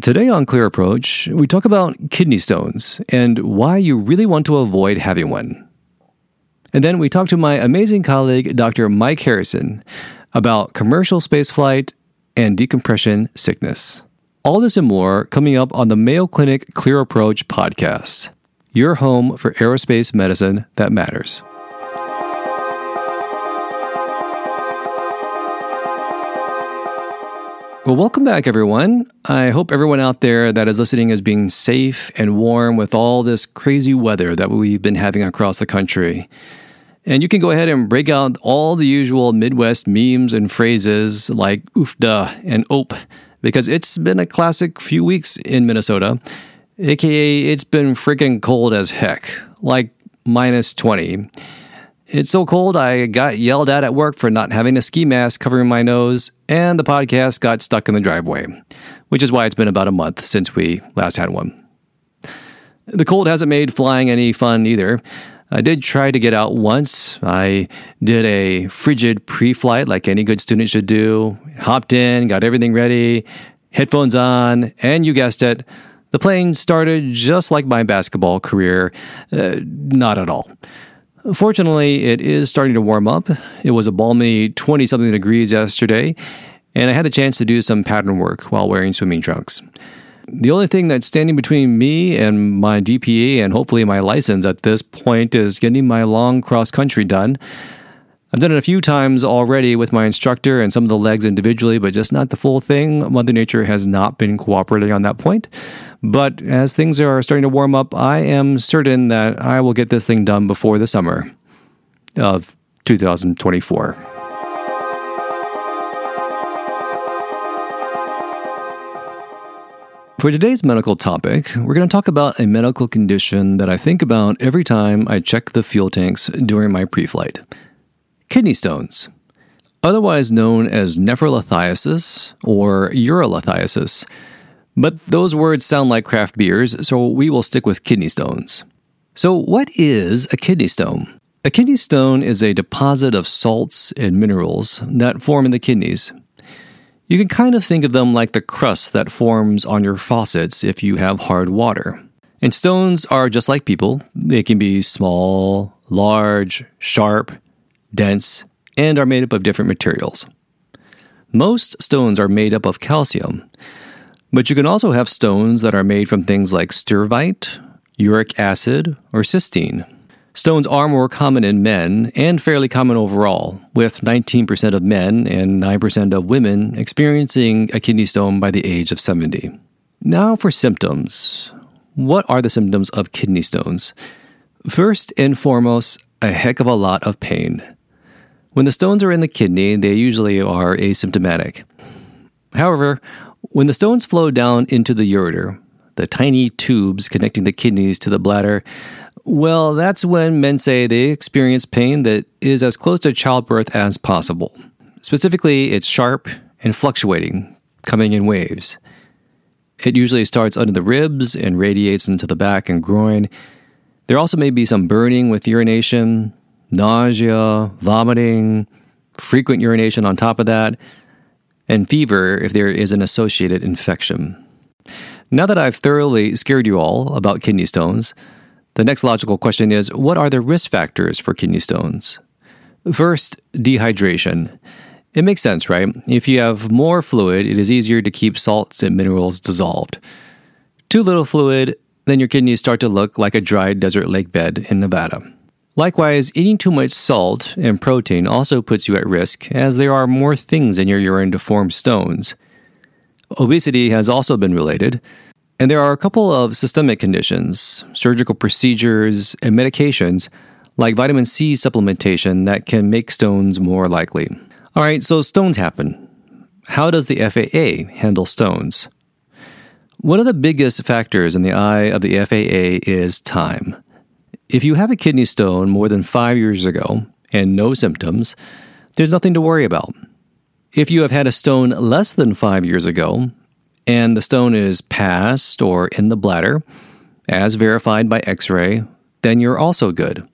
Today on Clear Approach, we talk about kidney stones and why you really want to avoid having one. And then we talk to my amazing colleague, Dr. Mike Harrison, about commercial spaceflight and decompression sickness. All this and more coming up on the Mayo Clinic Clear Approach podcast, your home for aerospace medicine that matters. Well, welcome back, everyone. I hope everyone out there that is listening is being safe and warm with all this crazy weather that we've been having across the country. And you can go ahead and break out all the usual Midwest memes and phrases like uff da and ope, because it's been a classic few weeks in Minnesota. AKA, it's been freaking cold as heck, like minus 20. It's so cold, I got yelled at at work for not having a ski mask covering my nose, and the podcast got stuck in the driveway, which is why it's been about a month since we last had one. The cold hasn't made flying any fun either. I did try to get out once. I did a frigid pre flight like any good student should do, hopped in, got everything ready, headphones on, and you guessed it, the plane started just like my basketball career. Uh, not at all. Fortunately, it is starting to warm up. It was a balmy 20 something degrees yesterday, and I had the chance to do some pattern work while wearing swimming trunks. The only thing that's standing between me and my DPE and hopefully my license at this point is getting my long cross country done. I've done it a few times already with my instructor and some of the legs individually, but just not the full thing. Mother Nature has not been cooperating on that point. But as things are starting to warm up, I am certain that I will get this thing done before the summer of 2024. For today's medical topic, we're going to talk about a medical condition that I think about every time I check the fuel tanks during my pre flight kidney stones, otherwise known as nephrolithiasis or urolithiasis. But those words sound like craft beers, so we will stick with kidney stones. So, what is a kidney stone? A kidney stone is a deposit of salts and minerals that form in the kidneys. You can kind of think of them like the crust that forms on your faucets if you have hard water. And stones are just like people, they can be small, large, sharp, dense, and are made up of different materials. Most stones are made up of calcium, but you can also have stones that are made from things like struvite, uric acid, or cysteine. Stones are more common in men and fairly common overall, with 19% of men and 9% of women experiencing a kidney stone by the age of 70. Now for symptoms. What are the symptoms of kidney stones? First and foremost, a heck of a lot of pain. When the stones are in the kidney, they usually are asymptomatic. However, when the stones flow down into the ureter, the tiny tubes connecting the kidneys to the bladder, well, that's when men say they experience pain that is as close to childbirth as possible. Specifically, it's sharp and fluctuating, coming in waves. It usually starts under the ribs and radiates into the back and groin. There also may be some burning with urination, nausea, vomiting, frequent urination on top of that, and fever if there is an associated infection. Now that I've thoroughly scared you all about kidney stones, the next logical question is what are the risk factors for kidney stones? First, dehydration. It makes sense, right? If you have more fluid, it is easier to keep salts and minerals dissolved. Too little fluid, then your kidneys start to look like a dry desert lake bed in Nevada. Likewise, eating too much salt and protein also puts you at risk, as there are more things in your urine to form stones. Obesity has also been related, and there are a couple of systemic conditions, surgical procedures, and medications like vitamin C supplementation that can make stones more likely. All right, so stones happen. How does the FAA handle stones? One of the biggest factors in the eye of the FAA is time. If you have a kidney stone more than five years ago and no symptoms, there's nothing to worry about. If you have had a stone less than five years ago and the stone is past or in the bladder, as verified by x ray, then you're also good.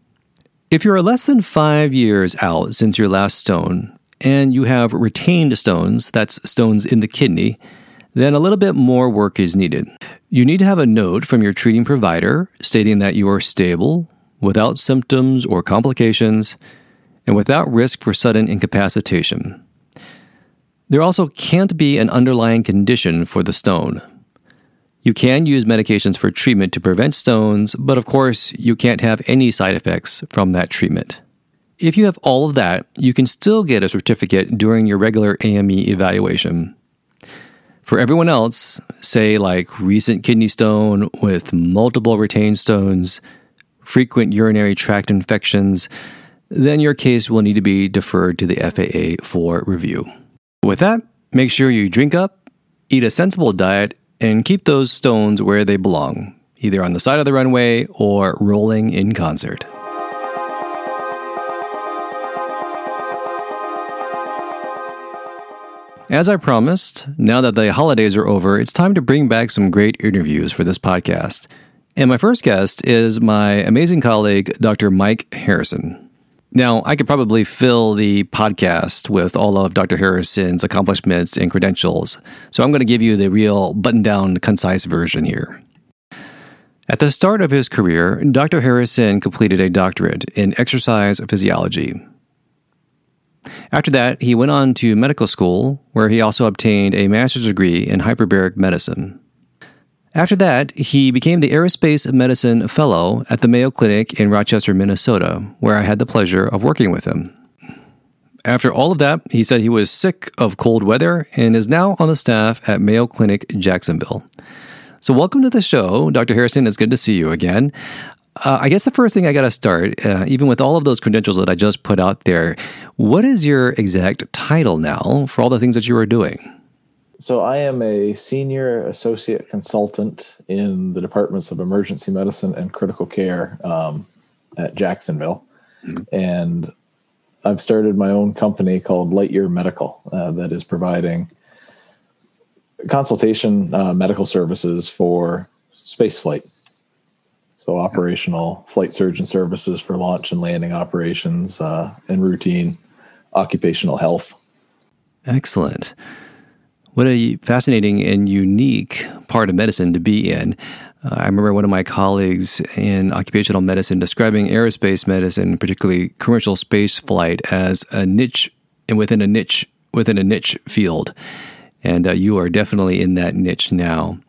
If you're less than five years out since your last stone and you have retained stones, that's stones in the kidney, then a little bit more work is needed. You need to have a note from your treating provider stating that you are stable, without symptoms or complications, and without risk for sudden incapacitation. There also can't be an underlying condition for the stone. You can use medications for treatment to prevent stones, but of course, you can't have any side effects from that treatment. If you have all of that, you can still get a certificate during your regular AME evaluation. For everyone else, say like recent kidney stone with multiple retained stones, frequent urinary tract infections, then your case will need to be deferred to the FAA for review. With that, make sure you drink up, eat a sensible diet, and keep those stones where they belong, either on the side of the runway or rolling in concert. As I promised, now that the holidays are over, it's time to bring back some great interviews for this podcast. And my first guest is my amazing colleague, Dr. Mike Harrison. Now, I could probably fill the podcast with all of Dr. Harrison's accomplishments and credentials, so I'm going to give you the real button down, concise version here. At the start of his career, Dr. Harrison completed a doctorate in exercise physiology after that, he went on to medical school, where he also obtained a master's degree in hyperbaric medicine. After that, he became the Aerospace Medicine Fellow at the Mayo Clinic in Rochester, Minnesota, where I had the pleasure of working with him. After all of that, he said he was sick of cold weather and is now on the staff at Mayo Clinic Jacksonville. So, welcome to the show, Dr. Harrison. It's good to see you again. Uh, I guess the first thing I got to start, uh, even with all of those credentials that I just put out there, what is your exact title now for all the things that you are doing? So, I am a senior associate consultant in the departments of emergency medicine and critical care um, at Jacksonville. Mm-hmm. And I've started my own company called Lightyear Medical uh, that is providing consultation uh, medical services for spaceflight so operational flight surgeon services for launch and landing operations uh, and routine occupational health. Excellent. What a fascinating and unique part of medicine to be in. Uh, I remember one of my colleagues in occupational medicine describing aerospace medicine, particularly commercial space flight, as a niche and within a niche within a niche field. And uh, you are definitely in that niche now.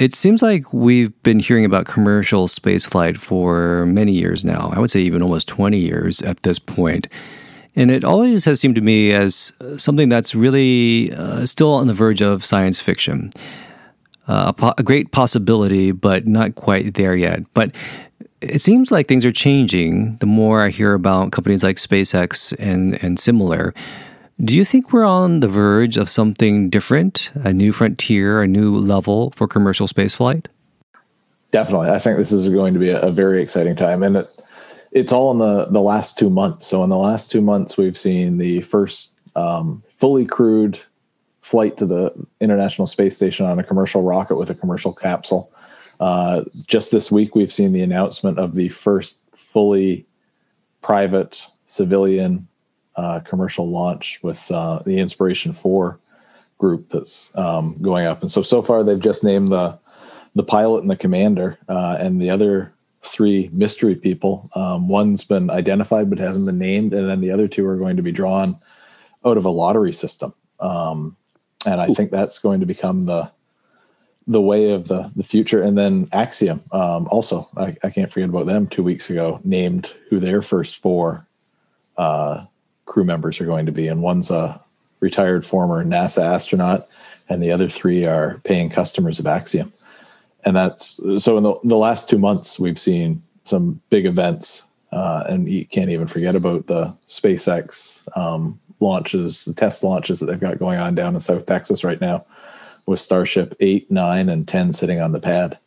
It seems like we've been hearing about commercial spaceflight for many years now. I would say even almost 20 years at this point. And it always has seemed to me as something that's really uh, still on the verge of science fiction. Uh, a, po- a great possibility, but not quite there yet. But it seems like things are changing the more I hear about companies like SpaceX and, and similar do you think we're on the verge of something different, a new frontier, a new level for commercial spaceflight? Definitely. I think this is going to be a, very exciting time. And it, it's all in the, the last two months. So, in the last two months, we've seen the first um, fully crewed flight to the International Space Station on a commercial rocket with a commercial capsule. Uh, just this week, we've seen the announcement of the first fully private civilian uh, commercial launch with uh, the Inspiration Four group that's um, going up. And so so far they've just named the the pilot and the commander, uh, and the other three mystery people. Um, one's been identified but hasn't been named, and then the other two are going to be drawn out of a lottery system. Um, and I Ooh. think that's going to become the the way of the the future. And then Axiom, um, also, I, I, can't forget about them. Two weeks ago, named who their first four uh, crew members are going to be, and one's a retired former NASA astronaut, and the other three are paying customers of Axiom. And that's so in the, the last two months, we've seen some big events, uh, and you can't even forget about the SpaceX um, launches, the test launches that they've got going on down in South Texas right now, with Starship 8, 9, and 10 sitting on the pad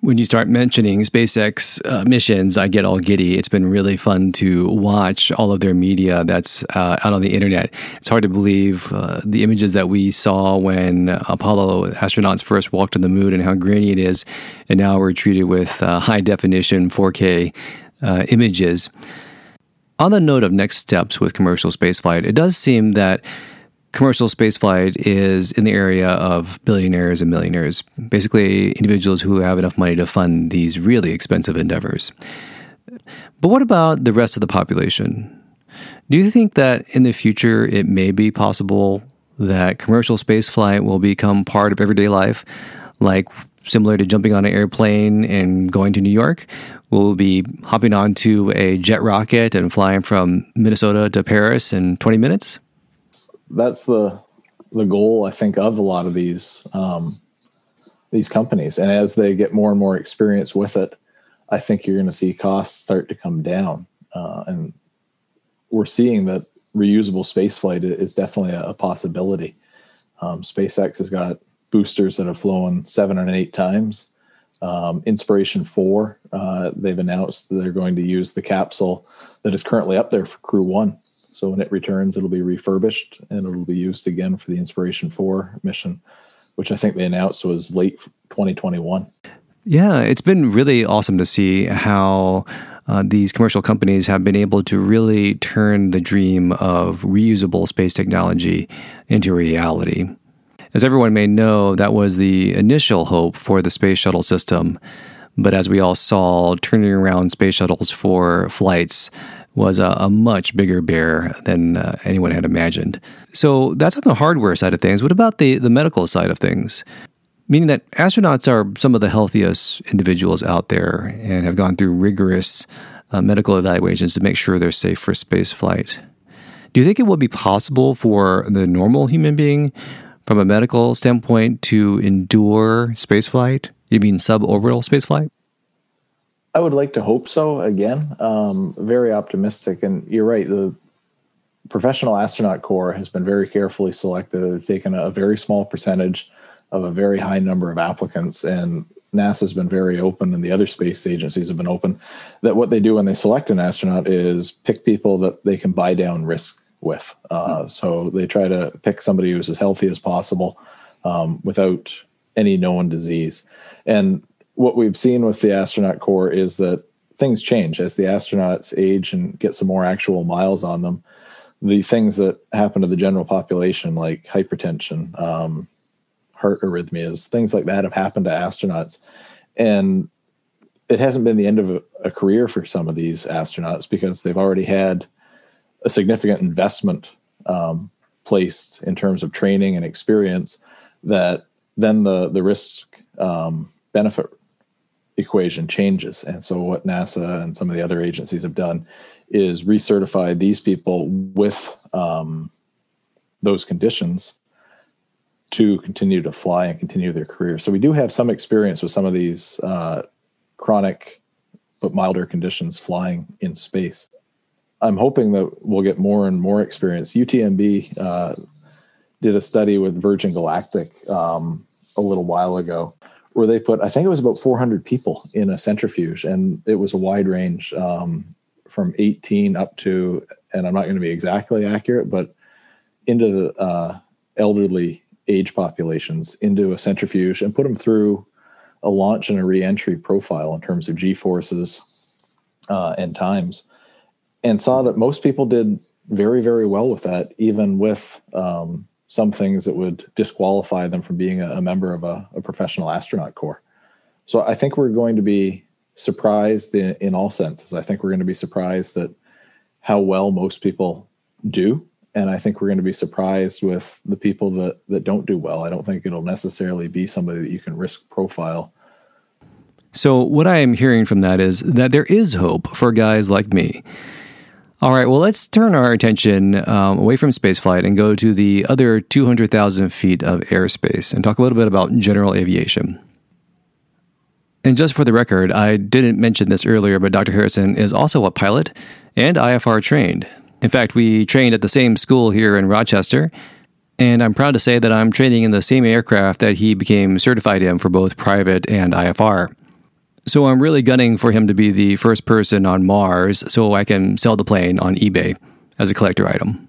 when you start mentioning SpaceX uh, missions, I get all giddy. It's been really fun to watch all of their media that's uh, out on the internet. It's hard to believe uh, the images that we saw when Apollo astronauts first walked on the moon and how grainy it is. And now we're treated with uh, high definition 4K uh, images. On the note of next steps with commercial spaceflight, it does seem that commercial spaceflight is in the area of billionaires and millionaires, basically individuals who have enough money to fund these really expensive endeavors. But what about the rest of the population? Do you think that in the future it may be possible that commercial spaceflight will become part of everyday life, like similar to jumping on an airplane and going to New York? We'll be hopping onto a jet rocket and flying from Minnesota to Paris in 20 minutes? That's the the goal, I think, of a lot of these um, these companies. And as they get more and more experience with it, I think you're going to see costs start to come down. Uh, and we're seeing that reusable spaceflight is definitely a, possibility. Um, SpaceX has got boosters that have flown seven and eight times. Um, Inspiration 4, uh, they've announced they're going to use the capsule that is currently up there for Crew 1. So when it returns, it'll be refurbished and it'll be used again for the Inspiration 4 mission, which I think they announced was late 2021. Yeah, it's been really awesome to see how uh, these commercial companies have been able to really turn the dream of reusable space technology into reality. As everyone may know, that was the initial hope for the space shuttle system. But as we all saw, turning around space shuttles for flights was a, a much bigger bear than uh, anyone had imagined. So that's on the hardware side of things. What about the, the medical side of things? meaning that astronauts are some of the healthiest individuals out there and have gone through rigorous uh, medical evaluations to make sure they're safe for space flight. Do you think it would be possible for the normal human being, from a medical standpoint, to endure spaceflight? You mean suborbital spaceflight? I would like to hope so. Again, um, very optimistic, and you're right. The professional astronaut corps has been very carefully selected. They've taken a very small percentage of a very high number of applicants and NASA's been very open and the other space agencies have been open that what they do when they select an astronaut is pick people that they can buy down risk with. Uh, mm-hmm. So they try to pick somebody who's as healthy as possible um, without any known disease. And what we've seen with the astronaut corps is that things change as the astronauts age and get some more actual miles on them. The things that happen to the general population, like hypertension, um, heart arrhythmias, things like that have happened to astronauts. And it hasn't been the end of a, a, career for some of these astronauts because they've already had a significant investment um, placed in terms of training and experience that then the the risk um, benefit equation changes and so what nasa and some of the other agencies have done is recertify these people with um, those conditions to continue to fly and continue their career. So we do have some experience with some of these uh, chronic but milder conditions flying in space. I'm hoping that we'll get more and more experience. UTMB uh, did a study with Virgin Galactic um, a little while ago where they put, I think it was about 400 people in a centrifuge, and it was a wide range um, from 18 up to, and I'm not going to be exactly accurate, but into the uh, elderly age populations into a centrifuge and put them through a launch and a reentry profile in terms of g forces uh, and times, and saw that most people did very very well with that, even with um, some things that would disqualify them from being a, a member of a, a, professional astronaut corps. So I think we're going to be surprised in, in all senses. I think we're going to be surprised at how well most people do and I think we're going to be surprised with the people that that don't do well. I don't think it'll necessarily be somebody that you can risk profile. So what I am hearing from that is that there is hope for guys like me. All right, well, let's turn our attention um, away from spaceflight and go to the other 200,000 feet of airspace and talk a little bit about general aviation. And just for the record, I didn't mention this earlier, but Dr. Harrison is also a pilot and IFR trained. In fact, we trained at the same school here in Rochester, and I'm proud to say that I'm training in the same aircraft that he became certified in for both private and IFR. So I'm really gunning for him to be the first person on Mars so I can sell the plane on eBay as a collector item.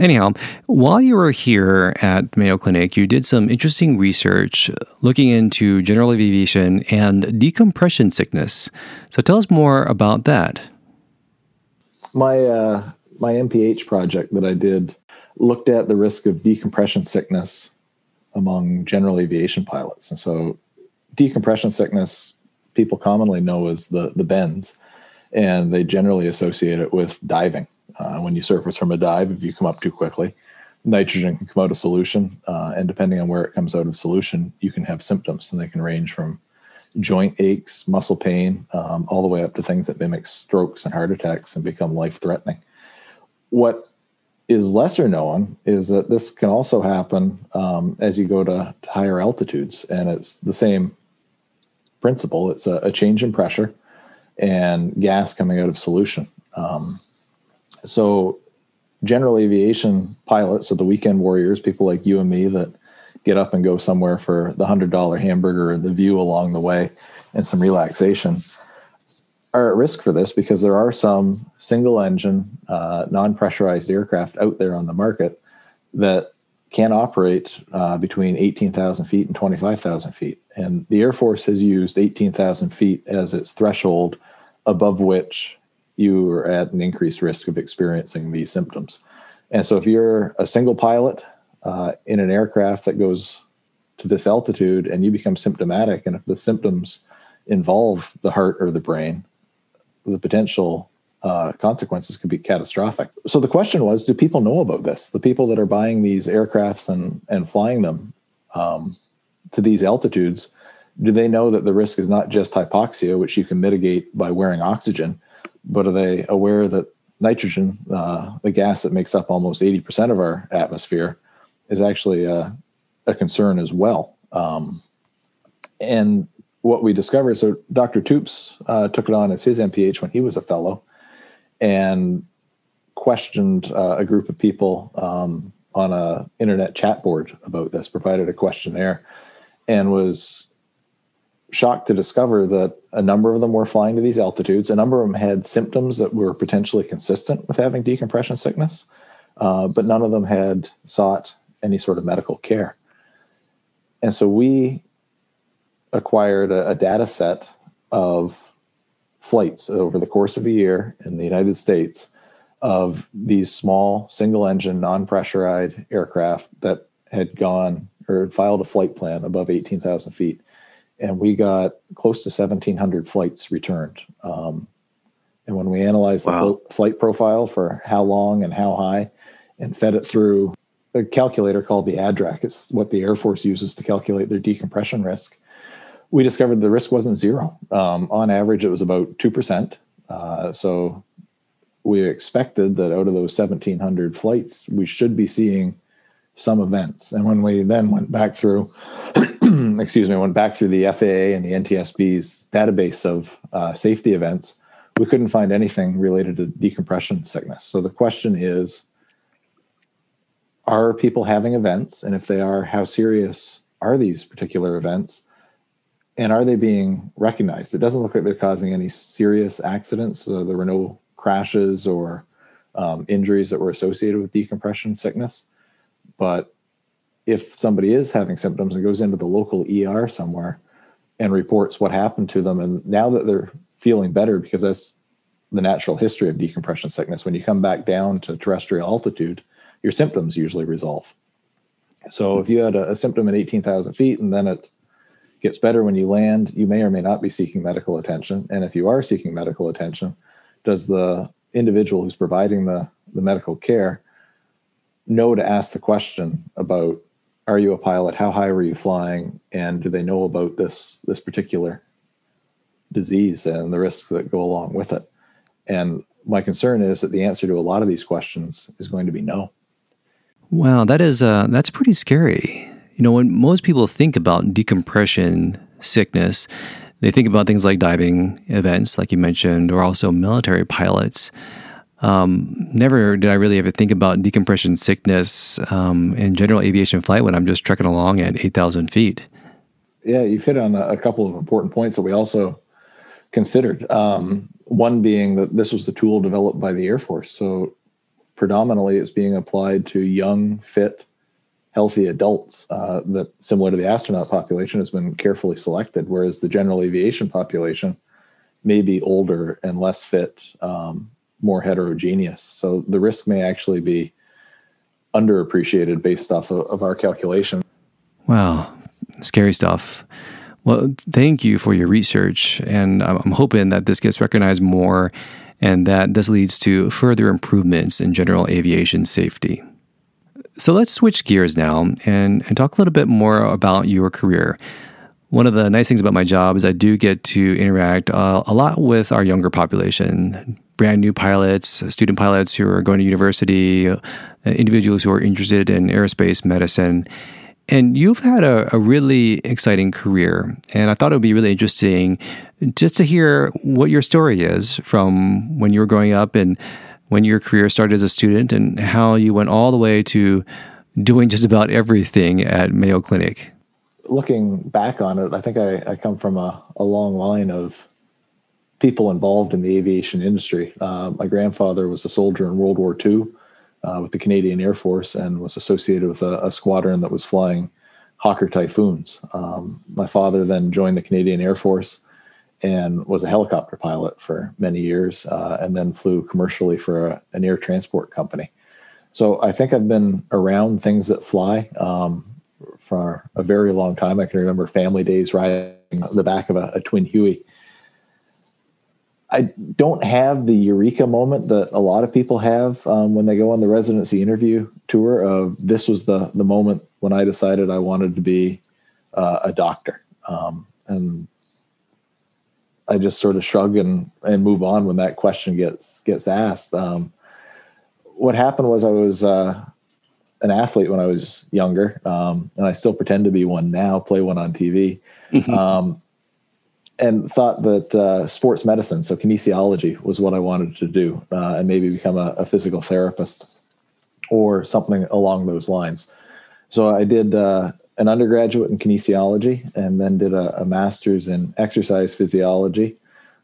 Anyhow, while you were here at Mayo Clinic, you did some interesting research looking into general aviation and decompression sickness. So tell us more about that my uh, my MPH project that I did looked at the risk of decompression sickness among general aviation pilots. And so, decompression sickness, people commonly know as the, the bends, and they generally associate it with diving. Uh, when you surface from a dive, if you come up too quickly, nitrogen can come out of solution. Uh, and depending on where it comes out of solution, you can have symptoms, and they can range from joint aches, muscle pain, um, all the way up to things that mimic strokes and heart attacks and become life threatening. What is lesser known is that this can also happen um, as you go to higher altitudes, and it's the same principle. It's a, a change in pressure and gas coming out of solution. Um, so, general aviation pilots, so the weekend warriors, people like you and me that get up and go somewhere for the hundred dollar hamburger and the view along the way and some relaxation are at risk for this because there are some single engine, uh, non pressurized aircraft out there on the market that can operate uh, between 18,000 feet and 25,000 feet. And the Air Force has used 18,000 feet as its threshold above which you are at an increased risk of experiencing these symptoms. And so if you're a single pilot uh, in an aircraft that goes to this altitude and you become symptomatic, and if the symptoms involve the heart or the brain, the potential uh, consequences could be catastrophic. So the question was, do people know about this? The people that are buying these aircrafts and and flying them um, to these altitudes, do they know that the risk is not just hypoxia, which you can mitigate by wearing oxygen, but are they aware that nitrogen, uh, the gas that makes up almost eighty percent of our atmosphere, is actually a, a concern as well? Um, and what we discovered. So Dr. Toops uh, took it on as his MPH when he was a fellow, and questioned uh, a group of people um, on a internet chat board about this. Provided a questionnaire, and was shocked to discover that a number of them were flying to these altitudes. A number of them had symptoms that were potentially consistent with having decompression sickness, uh, but none of them had sought any sort of medical care. And so we acquired a, a data set of flights over the course of a year in the United States of these small single engine non pressurized aircraft that had gone or filed a flight plan above 18,000 feet. And we got close to 1,700 flights returned. Um, and when we analyzed wow. the flight profile for how long and how high and fed it through a calculator called the ADRAC, it's what the Air Force uses to calculate their decompression risk we discovered the risk wasn't zero. Um, on average, it was about 2%. Uh, so we expected that out of those 1,700 flights, we should be seeing some events. And when we then went back through, excuse me, went back through the FAA and the NTSB's database of uh, safety events, we couldn't find anything related to decompression sickness. So the question is Are people having events? And if they are, how serious are these particular events? And are they being recognized? It doesn't look like they're causing any serious accidents. So there were no crashes or um, injuries that were associated with decompression sickness. But if somebody is having symptoms and goes into the local ER somewhere and reports what happened to them, and now that they're feeling better, because that's the natural history of decompression sickness, when you come back down to terrestrial altitude, your symptoms usually resolve. So if you had a, a symptom at 18,000 feet and then it gets better when you land, you may or may not be seeking medical attention. And if you are seeking medical attention, does the individual who's providing the, the medical care know to ask the question about are you a pilot? How high were you flying? And do they know about this this particular disease and the risks that go along with it? And my concern is that the answer to a lot of these questions is going to be no. Wow, that is uh, that's pretty scary. You know, when most people think about decompression sickness, they think about things like diving events, like you mentioned, or also military pilots. Um, never did I really ever think about decompression sickness um, in general aviation flight when I'm just trekking along at 8,000 feet. Yeah, you've hit on a couple of important points that we also considered. Um, one being that this was the tool developed by the Air Force. So predominantly it's being applied to young, fit healthy adults uh, that, similar to the astronaut population, has been carefully selected, whereas the general aviation population may be older and less fit, um, more heterogeneous. So the risk may actually be underappreciated based off of, of our calculation. Wow, scary stuff. Well, thank you for your research, and I'm hoping that this gets recognized more and that this leads to further improvements in general aviation safety. So let's switch gears now and, and talk a little bit more about your career. One of the nice things about my job is I do get to interact uh, a lot with our younger population, brand new pilots, student pilots who are going to university, uh, individuals who are interested in aerospace medicine. And you've had a, a, really exciting career. And I thought it would be really interesting just to hear what your story is from when you were growing up and when your career started as a student and how you went all the way to doing just about everything at Mayo Clinic. Looking back on it, I think I, I come from a, a, long line of people involved in the aviation industry. Uh, my grandfather was a soldier in World War II uh, with the Canadian Air Force and was associated with a, a squadron that was flying Hawker Typhoons. Um, my father then joined the Canadian Air Force and was a helicopter pilot for many years uh, and then flew commercially for a, an air transport company. So I think I've been around things that fly um, for a very long time. I can remember family days riding the back of a, a twin Huey I don't have the eureka moment that a lot of people have um, when they go on the residency interview tour. Of this was the the moment when I decided I wanted to be uh, a doctor, um, and I just sort of shrug and and move on when that question gets gets asked. Um, what happened was I was uh, an athlete when I was younger, um, and I still pretend to be one now. Play one on TV. Mm-hmm. Um, and thought that uh, sports medicine, so kinesiology, was what I wanted to do, uh, and maybe become a, a, physical therapist or something along those lines. So I did uh, an undergraduate in kinesiology, and then did a, a master's in exercise physiology,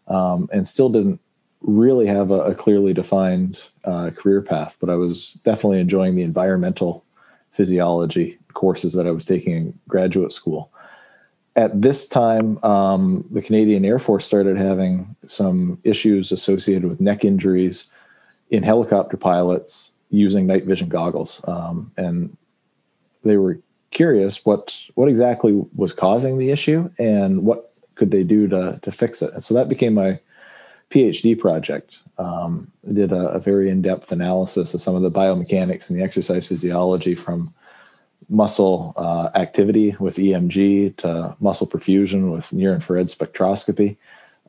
um, and still didn't really have a, a clearly defined uh, career path. But I was definitely enjoying the environmental physiology courses that I was taking in graduate school at this time, um, the Canadian Air Force started having some issues associated with neck injuries in helicopter pilots using night vision goggles, um, and they were curious what what exactly was causing the issue and what could they do to to fix it. And so that became my PhD project. Um, I did a, a very in depth analysis of some of the biomechanics and the exercise physiology from muscle uh, activity with EMG to muscle perfusion with near infrared spectroscopy,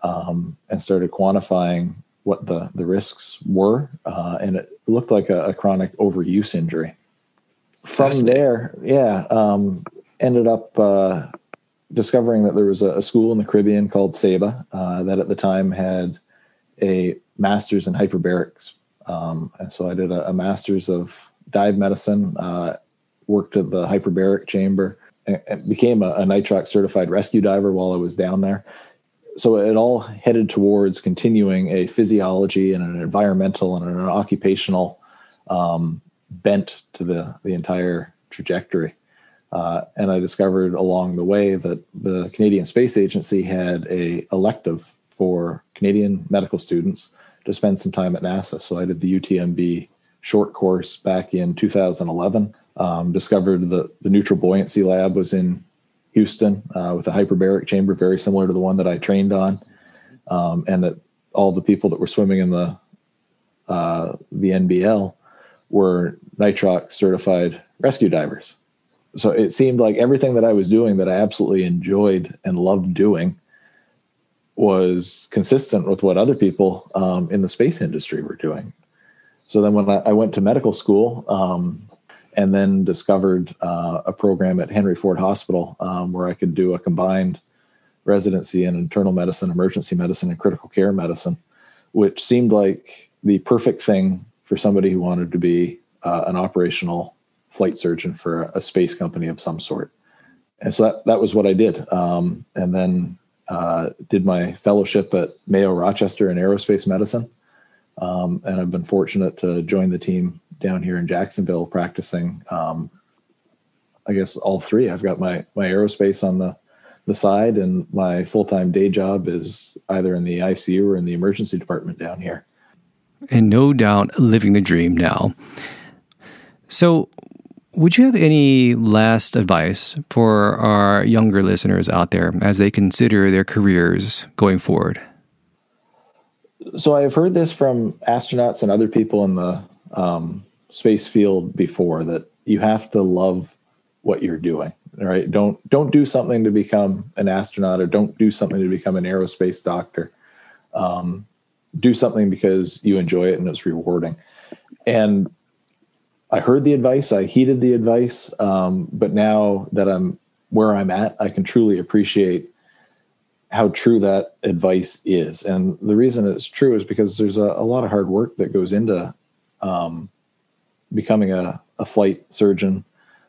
um, and started quantifying what the, the risks were. Uh, and it looked like a, a, chronic overuse injury. From there, yeah, um, ended up uh, discovering that there was a, a, school in the Caribbean called SABA uh, that at the time had a master's in hyperbarics. Um, and so I did a, a master's of dive medicine uh, worked at the hyperbaric chamber, and became a, a nitrox certified rescue diver while I was down there. So it all headed towards continuing a physiology and an environmental and an occupational um, bent to the the entire trajectory. Uh, and I discovered along the way that the Canadian Space Agency had a elective for Canadian medical students to spend some time at NASA. So I did the UTMB short course back in 2011 um, discovered that the neutral buoyancy lab was in Houston uh, with a hyperbaric chamber, very similar to the one that I trained on, um, and that all the people that were swimming in the uh, the NBL were nitrox certified rescue divers. So it seemed like everything that I was doing that I absolutely enjoyed and loved doing was consistent with what other people um, in the space industry were doing. So then when I, I went to medical school, um, and then discovered uh, a program at Henry Ford Hospital um, where I could do a combined residency in internal medicine, emergency medicine, and critical care medicine, which seemed like the perfect thing for somebody who wanted to be uh, an operational flight surgeon for a space company of some sort. And so that, that was what I did. Um, and then uh, did my fellowship at Mayo Rochester in aerospace medicine. Um, and I've been fortunate to join the team down here in Jacksonville practicing. Um, I guess all three. I've got my my aerospace on the the side, and my full time day job is either in the ICU or in the emergency department down here. And no doubt, living the dream now. So, would you have any last advice for our younger listeners out there as they consider their careers going forward? So, I've heard this from astronauts and other people in the um, space field before that you have to love what you're doing right don't don't do something to become an astronaut or don't do something to become an aerospace doctor um, do something because you enjoy it and it's rewarding. And i heard the advice i heeded the advice um, but now that i'm where i'm at i can truly appreciate how true that advice is. And the reason it's true is because there's a, a lot of hard work that goes into um, becoming a, a flight surgeon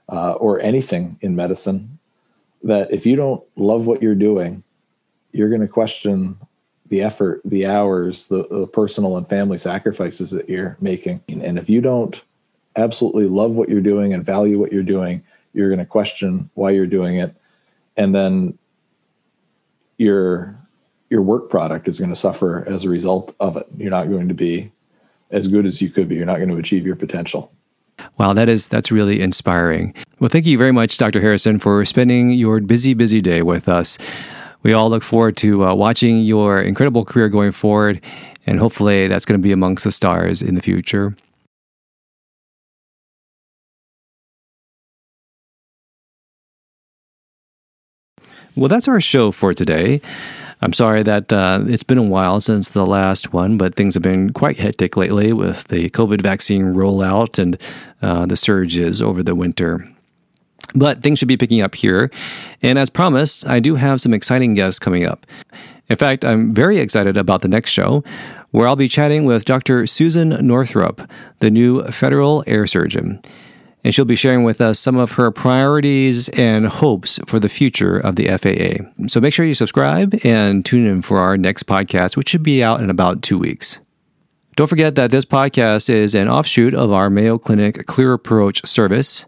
uh, or anything in medicine that if you don't love what you're doing, you're going to question the effort, the hours, the, the, personal and family sacrifices that you're making. And if you don't absolutely love what you're doing and value what you're doing, you're going to question why you're doing it. And then your your work product is going to suffer as a result of it. You're not going to be as good as you could be. You're not going to achieve your potential. Wow, that is that's really inspiring. Well, thank you very much, Dr. Harrison, for spending your busy, busy day with us. We all look forward to uh, watching your incredible career going forward, and hopefully, that's going to be amongst the stars in the future. Well, that's our show for today. I'm sorry that uh, it's been a while since the last one, but things have been quite hectic lately with the COVID vaccine rollout and uh, the surges over the winter. But things should be picking up here. And as promised, I do have some exciting guests coming up. In fact, I'm very excited about the next show, where I'll be chatting with Dr. Susan Northrup, the new federal air surgeon and she'll be sharing with us some of her priorities and hopes for the future of the FAA. So make sure you subscribe and tune in for our next podcast, which should be out in about two weeks. Don't forget that this podcast is an offshoot of our Mayo Clinic Clear Approach service.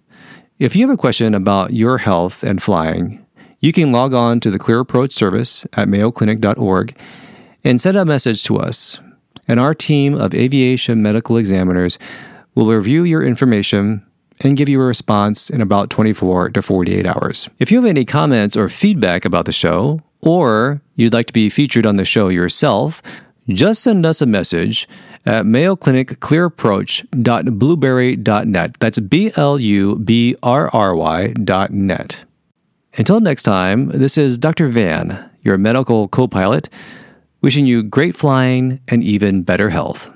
If you have a question about your health and flying, you can log on to the Clear Approach service at mayoclinic.org and send a message to us. And our team of aviation medical examiners will review your information and give you a response in about 24 to 48 hours. If you have any comments or feedback about the show, or you'd like to be featured on the show yourself, just send us a message at Mayo Clinic Clear Approach.blubrry.net. That's B L U B R R Y dot net. Until next time, this is Dr. Van, your medical co pilot, wishing you great flying and even better health.